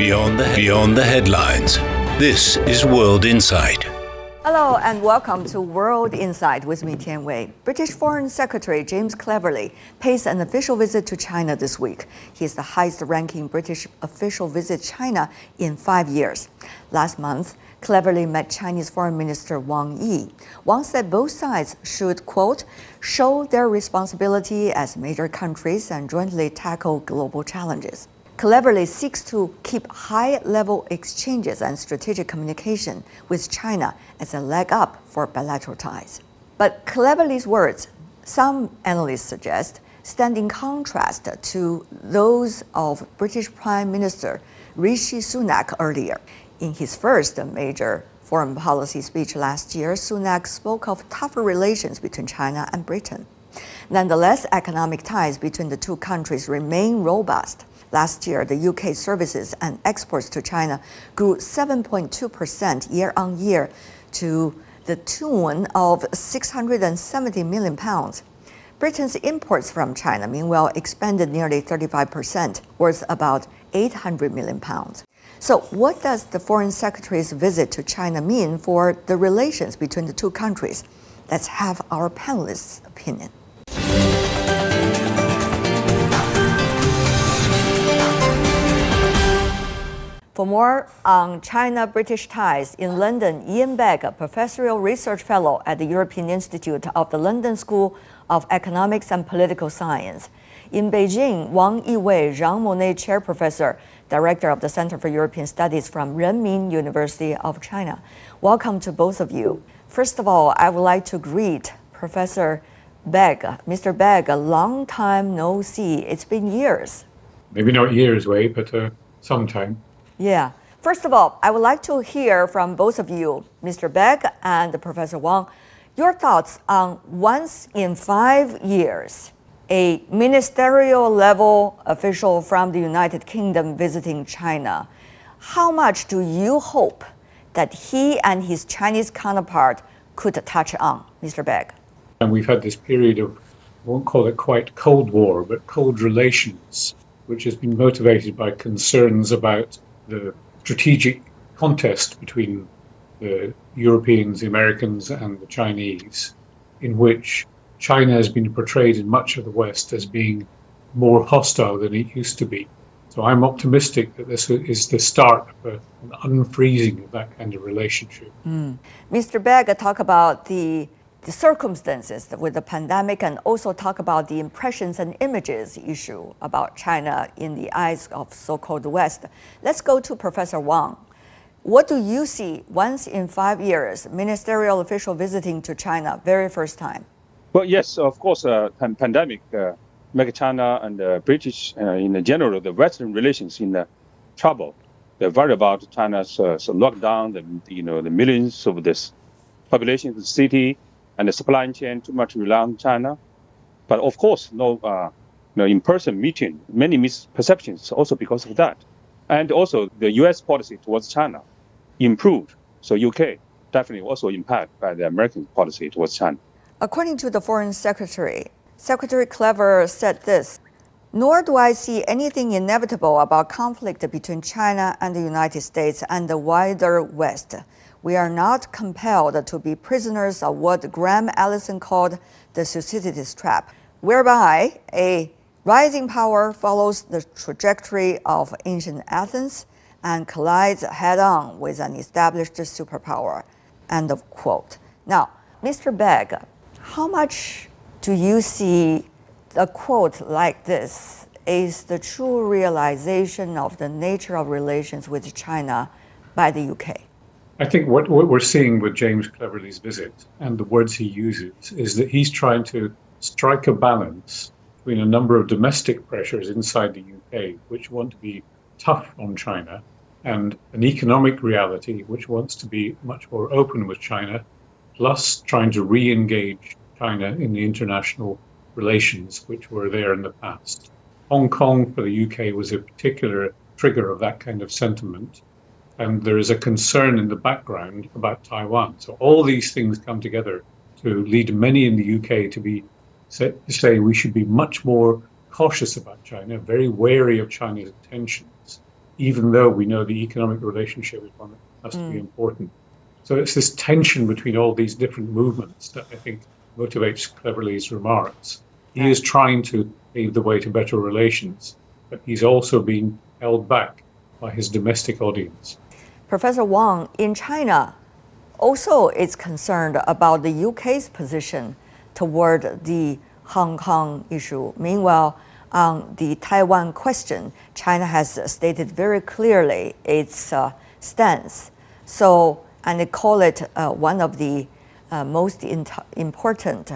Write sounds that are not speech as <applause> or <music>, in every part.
Beyond the, beyond the headlines. This is World Insight. Hello and welcome to World Insight with me, Tian Wei. British Foreign Secretary James Cleverly pays an official visit to China this week. He is the highest ranking British official visit China in five years. Last month, Cleverly met Chinese Foreign Minister Wang Yi. Wang said both sides should, quote, show their responsibility as major countries and jointly tackle global challenges cleverly seeks to keep high level exchanges and strategic communication with China as a leg up for bilateral ties. But Cleverly's words, some analysts suggest, stand in contrast to those of British Prime Minister Rishi Sunak earlier. In his first major foreign policy speech last year, Sunak spoke of tougher relations between China and Britain. Nonetheless, economic ties between the two countries remain robust. Last year, the UK services and exports to China grew 7.2% year on year to the tune of 670 million pounds. Britain's imports from China, meanwhile, expanded nearly 35%, worth about 800 million pounds. So, what does the Foreign Secretary's visit to China mean for the relations between the two countries? Let's have our panelists' opinion. For more on China British ties in London, Ian Begg, a professorial research fellow at the European Institute of the London School of Economics and Political Science. In Beijing, Wang Yiwei, Jean Monnet Chair Professor, Director of the Center for European Studies from Renmin University of China. Welcome to both of you. First of all, I would like to greet Professor Begg. Mr. Begg, a long time no see. It's been years. Maybe not years, Wei, but uh, some time. Yeah. First of all, I would like to hear from both of you, Mr. Begg and Professor Wang, your thoughts on once in five years, a ministerial level official from the United Kingdom visiting China. How much do you hope that he and his Chinese counterpart could touch on, Mr. Begg? And we've had this period of, I won't call it quite Cold War, but cold relations, which has been motivated by concerns about the strategic contest between the Europeans, the Americans, and the Chinese, in which China has been portrayed in much of the West as being more hostile than it used to be. So I'm optimistic that this is the start of an unfreezing of that kind of relationship. Mm. Mr. Begg talk about the the circumstances with the pandemic and also talk about the impressions and images issue about China in the eyes of so-called West. Let's go to Professor Wang. What do you see once in five years, ministerial official visiting to China, very first time? Well, yes, of course, uh, pandemic uh, make China and the British, uh, in general, the Western relations in trouble. They're worried about China's uh, lockdown, the, you know, the millions of this population in the city, and the supply chain too much rely on China. But of course, no, uh, no in-person meeting, many misperceptions also because of that. And also the U.S. policy towards China improved. So UK definitely also impacted by the American policy towards China. According to the Foreign Secretary, Secretary Clever said this, nor do I see anything inevitable about conflict between China and the United States and the wider West we are not compelled to be prisoners of what Graham Allison called the Thucydides trap, whereby a rising power follows the trajectory of ancient Athens and collides head on with an established superpower. End of quote. Now, Mr. Begg, how much do you see a quote like this is the true realization of the nature of relations with China by the UK? I think what, what we're seeing with James Cleverly's visit and the words he uses is that he's trying to strike a balance between a number of domestic pressures inside the UK, which want to be tough on China, and an economic reality which wants to be much more open with China, plus trying to re engage China in the international relations which were there in the past. Hong Kong for the UK was a particular trigger of that kind of sentiment and there is a concern in the background about Taiwan. So all these things come together to lead many in the UK to be to say we should be much more cautious about China, very wary of China's intentions, even though we know the economic relationship is one that has mm. to be mm. important. So it's this tension between all these different movements that I think motivates Cleverly's remarks. He is trying to pave the way to better relations, but he's also being held back by his domestic audience. Professor Wang, in China, also is concerned about the UK's position toward the Hong Kong issue. Meanwhile, on the Taiwan question, China has stated very clearly its uh, stance. So, and they call it uh, one of the uh, most important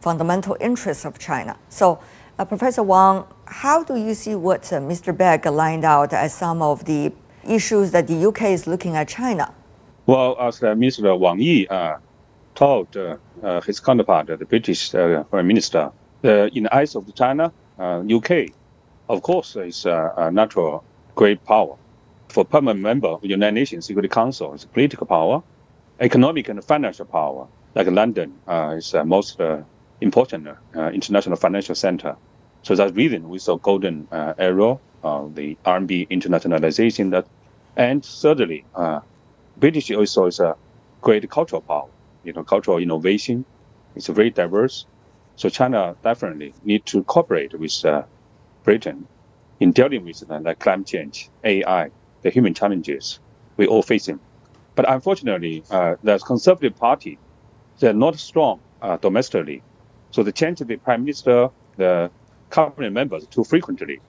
fundamental interests of China. So, uh, Professor Wang, how do you see what uh, Mr. Begg lined out as some of the issues that the UK is looking at China? Well, as uh, Mr. Wang Yi told his counterpart, the British Prime Minister, in the eyes of China, UK, of course, is a natural great power. For permanent member of the United Nations Security Council, it's political power, economic and financial power. Like London uh, is the most uh, important uh, international financial center. So that's reason we saw golden era, the RMB internationalization that, and thirdly, British also is a great cultural power. You know, cultural innovation. It's very diverse. So China definitely need to cooperate with uh, Britain in dealing with uh, like climate change, AI, the human challenges we all facing. But unfortunately, uh, the Conservative Party, they're not strong uh, domestically. So they change the prime minister, the cabinet members too frequently.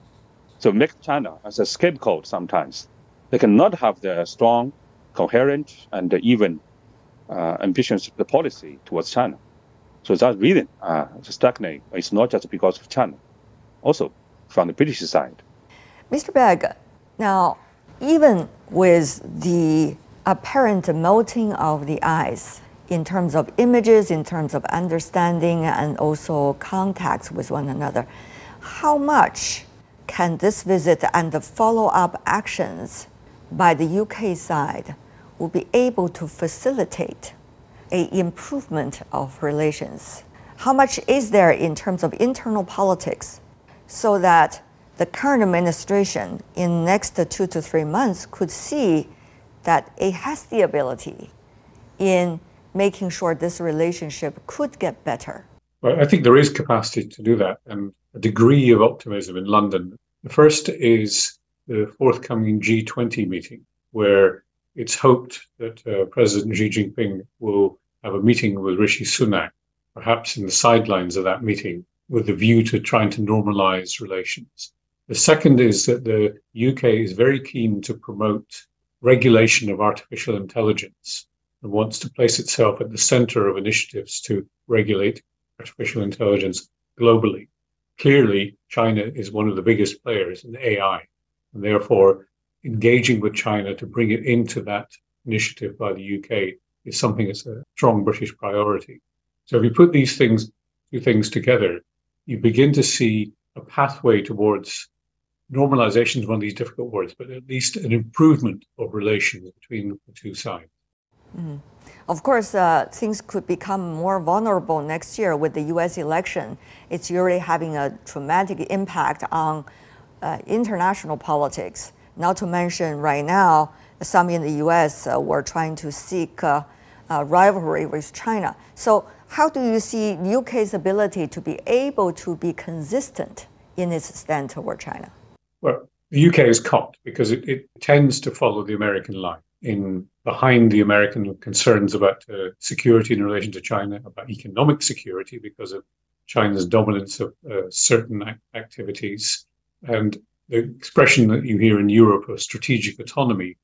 So make China as a scapegoat sometimes. They cannot have the strong, coherent, and even uh, ambitious policy towards China. So that reason uh, stagnate is not just because of China, also from the British side. Mr. Begg, now even with the apparent melting of the ice in terms of images, in terms of understanding, and also contacts with one another. How much can this visit and the follow up actions by the UK side will be able to facilitate a improvement of relations? How much is there in terms of internal politics so that the current administration in next two to three months could see that it has the ability in making sure this relationship could get better? Well, I think there is capacity to do that and a degree of optimism in London. The first is the forthcoming G20 meeting, where it's hoped that uh, President Xi Jinping will have a meeting with Rishi Sunak, perhaps in the sidelines of that meeting, with a view to trying to normalize relations. The second is that the UK is very keen to promote regulation of artificial intelligence and wants to place itself at the center of initiatives to regulate artificial intelligence globally. Clearly, China is one of the biggest players in AI, and therefore engaging with China to bring it into that initiative by the UK is something that's a strong British priority. So if you put these things, two things together, you begin to see a pathway towards normalization is one of these difficult words, but at least an improvement of relations between the two sides. Mm. Of course, uh, things could become more vulnerable next year with the US election. It's already having a traumatic impact on uh, international politics. Not to mention, right now, some in the US uh, were trying to seek uh, rivalry with China. So, how do you see UK's ability to be able to be consistent in its stand toward China? Well, the UK is caught because it, it tends to follow the American line in behind the American concerns about uh, security in relation to China, about economic security because of China's dominance of uh, certain activities. And the expression that you hear in Europe of strategic autonomy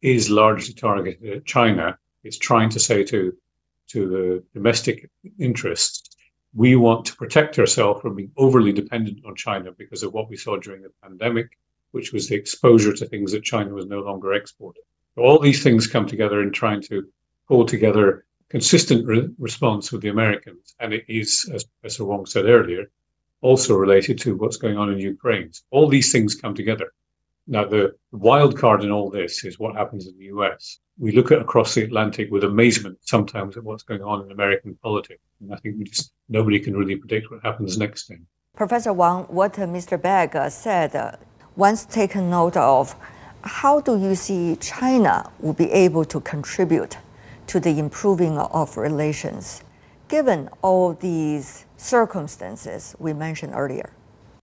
is largely targeted at China. It's trying to say to, to the domestic interests, we want to protect ourselves from being overly dependent on China because of what we saw during the pandemic, which was the exposure to things that China was no longer exporting. All these things come together in trying to pull together consistent re- response with the Americans. And it is, as Professor Wong said earlier, also related to what's going on in Ukraine. All these things come together. Now, the wild card in all this is what happens in the US. We look at across the Atlantic with amazement sometimes at what's going on in American politics. And I think just nobody can really predict what happens next time. Professor Wang, what Mr. Begg uh, said, uh, once taken note of, how do you see China will be able to contribute to the improving of relations, given all these circumstances we mentioned earlier?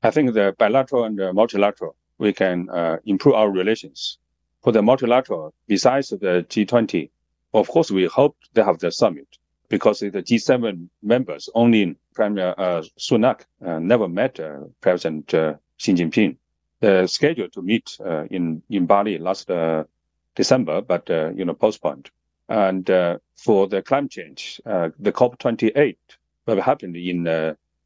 I think the bilateral and the multilateral, we can uh, improve our relations. For the multilateral, besides the G20, of course, we hope they have the summit because the G7 members, only Premier uh, Sunak uh, never met uh, President uh, Xi Jinping. The schedule to meet uh, in in Bali last uh, December, but you know postponed. And for the climate change, the COP28 will happen in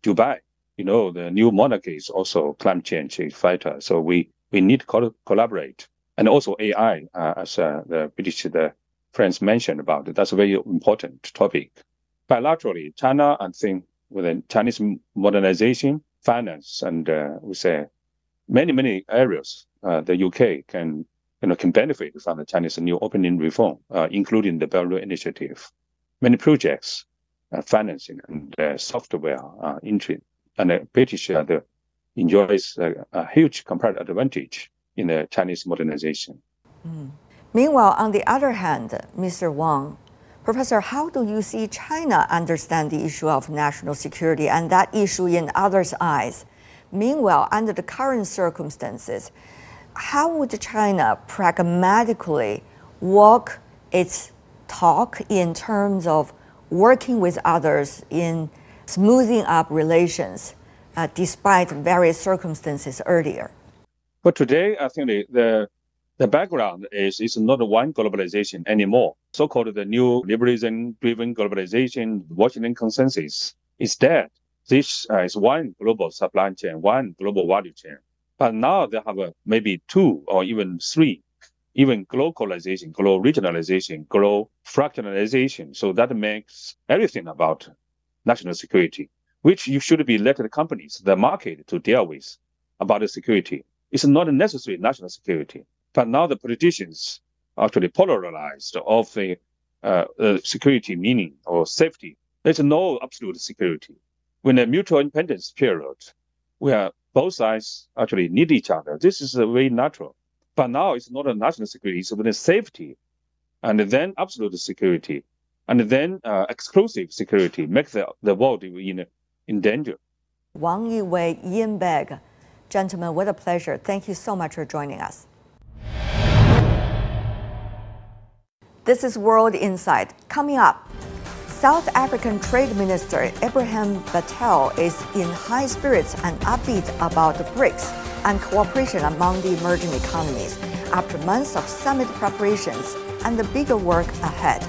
Dubai. You know, the new monarchy is also climate change fighter. So we we need to collaborate, and also AI, as the British the friends mentioned about it. That's a very important topic. Bilaterally, China, I think, with the Chinese modernization, finance, and uh, we say many, many areas, uh, the UK can you know, can benefit from the Chinese new opening reform, uh, including the Belt Road Initiative. Many projects, uh, financing and uh, software uh, entry, and the British uh, the, enjoys a huge comparative advantage in the Chinese modernization. Mm. Meanwhile, on the other hand, Mr. Wang, Professor, how do you see China understand the issue of national security and that issue in others' eyes? Meanwhile, under the current circumstances, how would China pragmatically walk its talk in terms of working with others in smoothing up relations uh, despite various circumstances earlier? But today, I think the, the the background is it's not one globalization anymore. So-called the new liberalism-driven globalization, Washington consensus is dead. This uh, is one global supply chain, one global value chain. But now they have uh, maybe two or even three, even globalization, global regionalization, global fractionalization. So that makes everything about national security, which you should be let the companies, the market to deal with about the security. It's not necessary national security. But now the politicians actually polarized of the uh, uh, security meaning or safety. There's no absolute security. When a mutual independence period, where both sides actually need each other, this is very natural. But now it's not a national security, it's a safety, and then absolute security, and then uh, exclusive security, make the, the world in, in danger. Wang Yiwei, Ian Begg, gentlemen, what a pleasure. Thank you so much for joining us. This is World Insight. Coming up, South African Trade Minister Ebrahim Patel is in high spirits and upbeat about the BRICS and cooperation among the emerging economies after months of summit preparations and the bigger work ahead.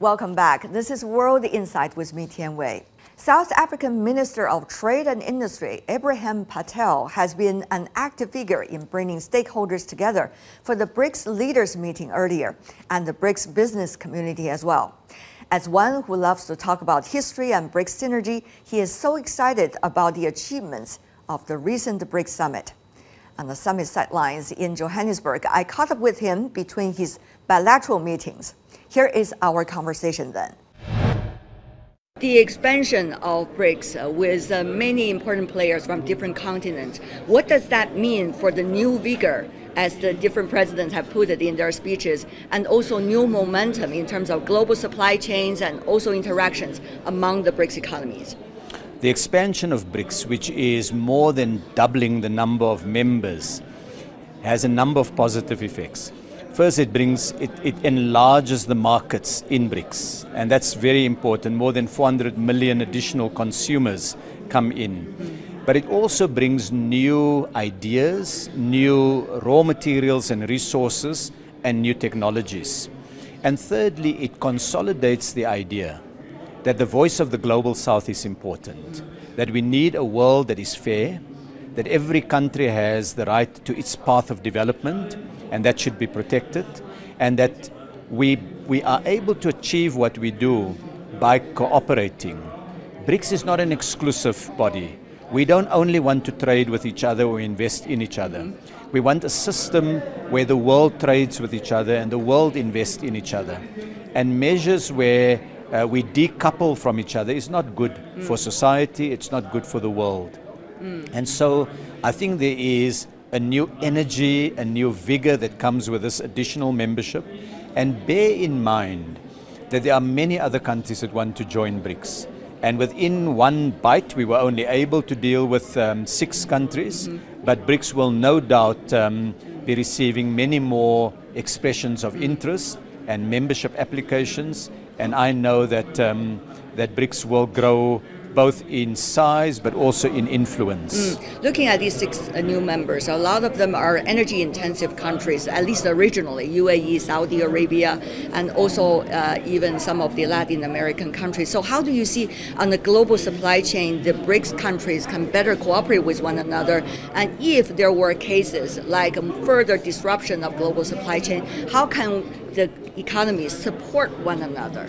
Welcome back. This is World Insight with me, Tian Wei. South African Minister of Trade and Industry Ebrahim Patel has been an active figure in bringing stakeholders together for the BRICS leaders meeting earlier and the BRICS business community as well. As one who loves to talk about history and BRICS synergy, he is so excited about the achievements of the recent BRICS summit. On the summit sidelines in Johannesburg, I caught up with him between his bilateral meetings. Here is our conversation then. The expansion of BRICS uh, with uh, many important players from different continents, what does that mean for the new vigor as the different presidents have put it in their speeches, and also new momentum in terms of global supply chains and also interactions among the BRICS economies? The expansion of BRICS, which is more than doubling the number of members, has a number of positive effects. First, it brings it, it enlarges the markets in BRICS, and that's very important. More than 400 million additional consumers come in. But it also brings new ideas, new raw materials and resources, and new technologies. And thirdly, it consolidates the idea that the voice of the global south is important, that we need a world that is fair, that every country has the right to its path of development and that should be protected, and that we, we are able to achieve what we do by cooperating. BRICS is not an exclusive body. We don't only want to trade with each other or invest in each other. We want a system where the world trades with each other and the world invests in each other. And measures where uh, we decouple from each other is not good mm. for society, it's not good for the world. Mm. And so I think there is a new energy, a new vigor that comes with this additional membership. And bear in mind that there are many other countries that want to join BRICS. And within one bite, we were only able to deal with um, six countries, mm-hmm. but BRICS will no doubt um, be receiving many more expressions of interest and membership applications. And I know that, um, that BRICS will grow both in size but also in influence. Mm. Looking at these six uh, new members, a lot of them are energy intensive countries, at least originally UAE, Saudi Arabia, and also uh, even some of the Latin American countries. So, how do you see on the global supply chain the BRICS countries can better cooperate with one another? And if there were cases like further disruption of global supply chain, how can the economies support one another?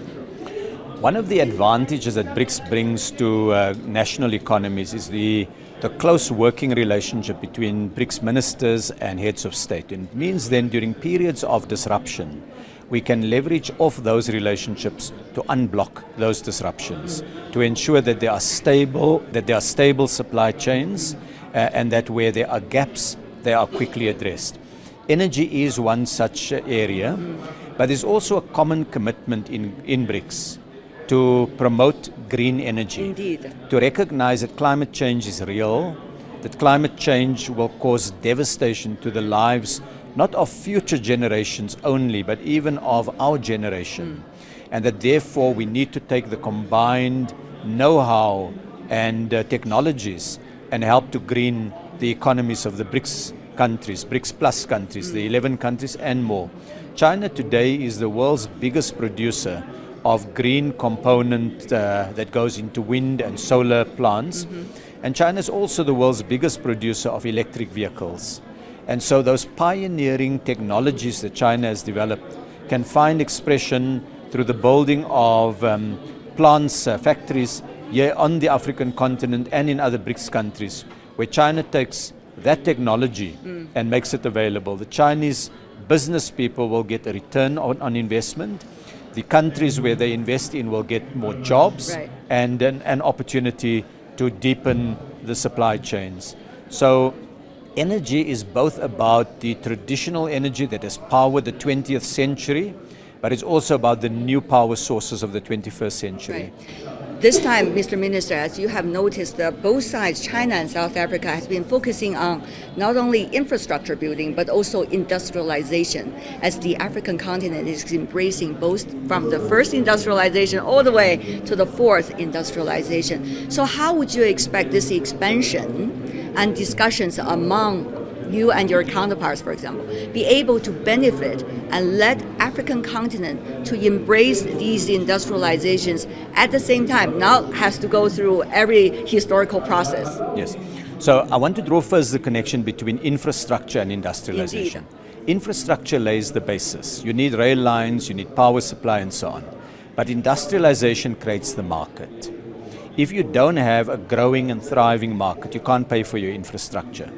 One of the advantages that BRICS brings to uh, national economies is the, the close working relationship between BRICS ministers and heads of state. It means then during periods of disruption, we can leverage off those relationships to unblock those disruptions, to ensure that there are stable, that there are stable supply chains, uh, and that where there are gaps, they are quickly addressed. Energy is one such area, but there's also a common commitment in, in BRICS to promote green energy. Indeed. To recognize that climate change is real, that climate change will cause devastation to the lives not of future generations only, but even of our generation. Mm. And that therefore we need to take the combined know how and uh, technologies and help to green the economies of the BRICS countries, BRICS plus countries, mm. the 11 countries and more. China today is the world's biggest producer of green component uh, that goes into wind and solar plants. Mm-hmm. And China is also the world's biggest producer of electric vehicles. And so those pioneering technologies that China has developed can find expression through the building of um, plants, uh, factories here on the African continent and in other BRICS countries, where China takes that technology mm. and makes it available. The Chinese business people will get a return on, on investment the countries where they invest in will get more jobs right. and an, an opportunity to deepen the supply chains. So energy is both about the traditional energy that has powered the 20th century, but it's also about the new power sources of the 21st century. Right. This time, Mr. Minister, as you have noticed, that both sides, China and South Africa, has been focusing on not only infrastructure building but also industrialization, as the African continent is embracing both from the first industrialization all the way to the fourth industrialization. So, how would you expect this expansion and discussions among you and your counterparts, for example, be able to benefit and let African continent to embrace these industrializations at the same time. Now has to go through every historical process. Yes. So I want to draw first the connection between infrastructure and industrialization. Indeed. Infrastructure lays the basis. You need rail lines, you need power supply, and so on. But industrialization creates the market. If you don't have a growing and thriving market, you can't pay for your infrastructure.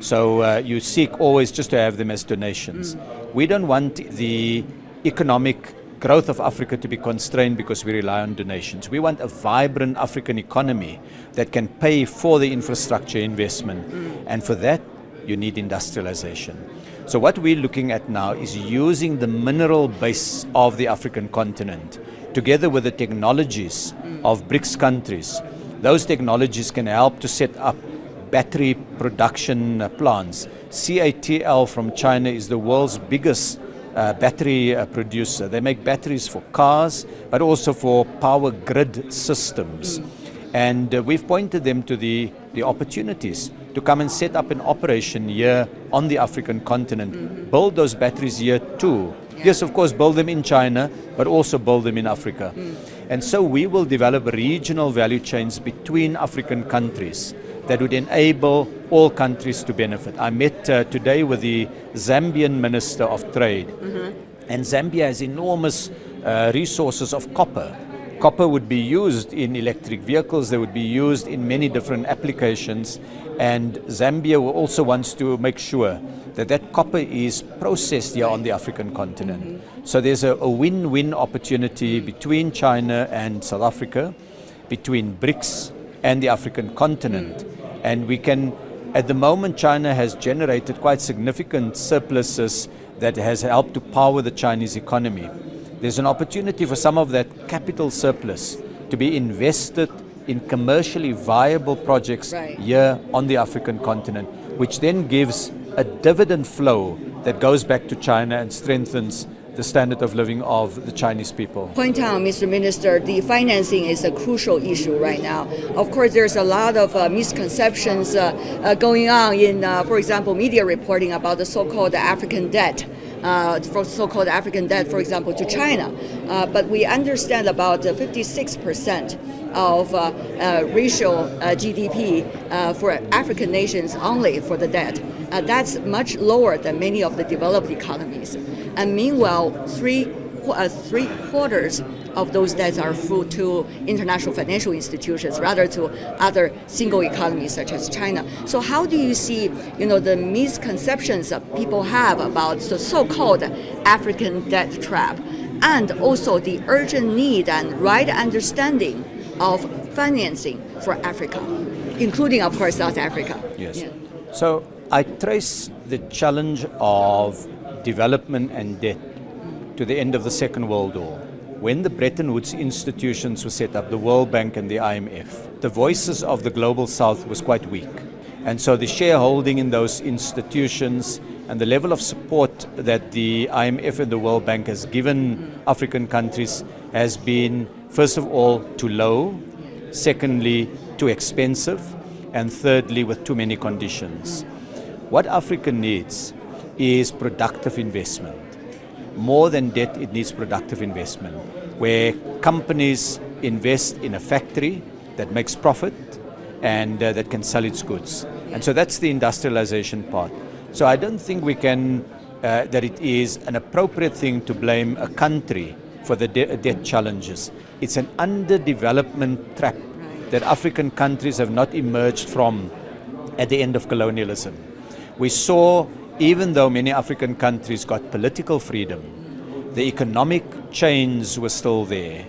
So uh, you seek always just to have them as donations. Mm. We don't want the economic growth of Africa to be constrained because we rely on donations. We want a vibrant African economy that can pay for the infrastructure investment. Mm. And for that, you need industrialization. So, what we're looking at now is using the mineral base of the African continent together with the technologies mm. of BRICS countries. Those technologies can help to set up battery production uh, plants. CATL from China is the world's biggest uh, battery uh, producer. They make batteries for cars, but also for power grid systems. Mm. And uh, we've pointed them to the, the opportunities to come and set up an operation here on the African continent, mm-hmm. build those batteries here too. Yeah. Yes, of course, build them in China, but also build them in Africa. Mm. And so we will develop regional value chains between African countries that would enable all countries to benefit. I met uh, today with the Zambian Minister of Trade, mm-hmm. and Zambia has enormous uh, resources of copper Copper would be used in electric vehicles, they would be used in many different applications, and Zambia also wants to make sure that that copper is processed here on the African continent. Mm-hmm. So there's a, a win win opportunity between China and South Africa, between BRICS and the African continent. And we can, at the moment, China has generated quite significant surpluses that has helped to power the Chinese economy. There's an opportunity for some of that capital surplus to be invested in commercially viable projects right. here on the African continent, which then gives a dividend flow that goes back to China and strengthens the standard of living of the Chinese people. Point out, Mr. Minister, the financing is a crucial issue right now. Of course, there's a lot of uh, misconceptions uh, uh, going on in, uh, for example, media reporting about the so-called African debt uh, for so-called African debt, for example, to China. Uh, but we understand about 56% of uh, uh, ratio uh, GDP for African nations only for the debt. that's much lower than many of the developed economies. And meanwhile, three uh, three quarters of those debts are through to international financial institutions rather to other single economies such as China. So how do you see, you know, the misconceptions that people have about the so-called African debt trap and also the urgent need and right understanding of financing for Africa, including of course South Africa. Yes. Yeah. So I trace the challenge of development and debt to the end of the Second World War. When the Bretton Woods institutions were set up, the World Bank and the IMF, the voices of the global south was quite weak. And so the shareholding in those institutions and the level of support that the IMF and the World Bank has given African countries has been, first of all, too low, secondly, too expensive, and thirdly, with too many conditions. What Africa needs is productive investment more than debt, it needs productive investment, where companies invest in a factory that makes profit and uh, that can sell its goods. And so that's the industrialization part. So I don't think we can, uh, that it is an appropriate thing to blame a country for the de- debt challenges. It's an underdevelopment trap that African countries have not emerged from at the end of colonialism. We saw even though many African countries got political freedom, the economic chains were still there.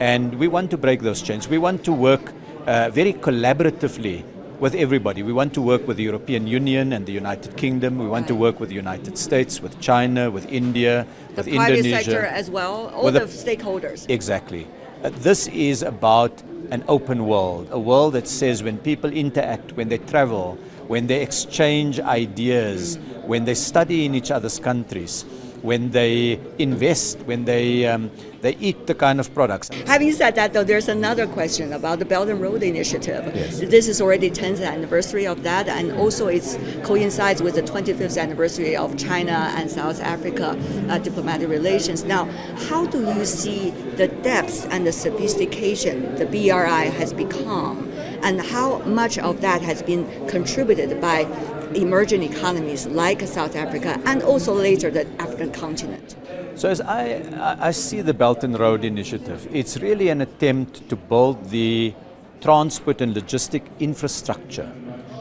And we want to break those chains. We want to work uh, very collaboratively with everybody. We want to work with the European Union and the United Kingdom. We want to work with the United States, with China, with India, the with Indonesia. The private sector as well, all the, the stakeholders. Exactly. Uh, this is about an open world, a world that says when people interact, when they travel, when they exchange ideas, when they study in each other's countries, when they invest, when they um, they eat the kind of products. Having said that, though, there's another question about the Belt and Road Initiative. Yes. This is already 10th anniversary of that, and also it coincides with the 25th anniversary of China and South Africa uh, diplomatic relations. Now, how do you see the depth and the sophistication the BRI has become, and how much of that has been contributed by emerging economies like South Africa and also later the African continent. So as I, I see the Belt and Road Initiative, it's really an attempt to build the transport and logistic infrastructure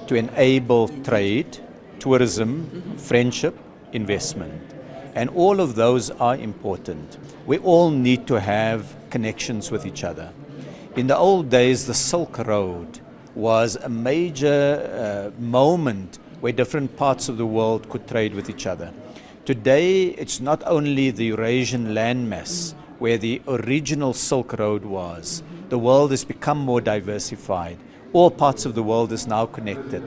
to enable trade, tourism, mm-hmm. friendship, investment. And all of those are important. We all need to have connections with each other. In the old days, the Silk Road was a major uh, moment where different parts of the world could trade with each other. Today, it's not only the Eurasian landmass where the original Silk Road was. The world has become more diversified. All parts of the world is now connected.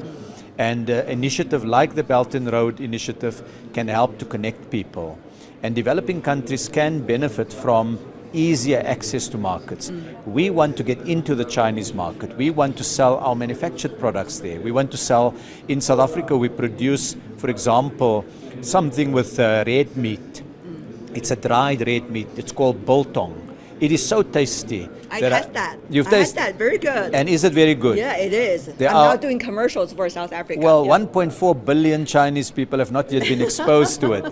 And an uh, initiative like the Belt and Road Initiative can help to connect people. And developing countries can benefit from easier access to markets. Mm. We want to get into the Chinese market. We want to sell our manufactured products there. We want to sell in South Africa. We produce, for example, something with uh, red meat. Mm. It's a dried red meat. It's called biltong. It is so tasty. I There are- taste that. You've I had that. Very good. And is it very good? yeah, it is. There I'm are- now doing commercials for South Africa. Well, Yeah. 1.4 billion Chinese people have not yet been exposed to it.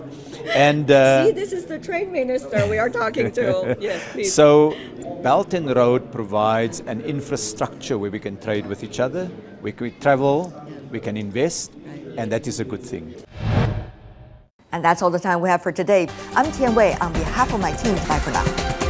And uh, See, this is the trade minister we are talking to. <laughs> yes, please. so Belt and Road provides an infrastructure where we can trade with each other, we can travel, we can invest, and that is a good thing. and that's all the time we have for today. I'm Tian Wei on behalf of my team. Bye for now.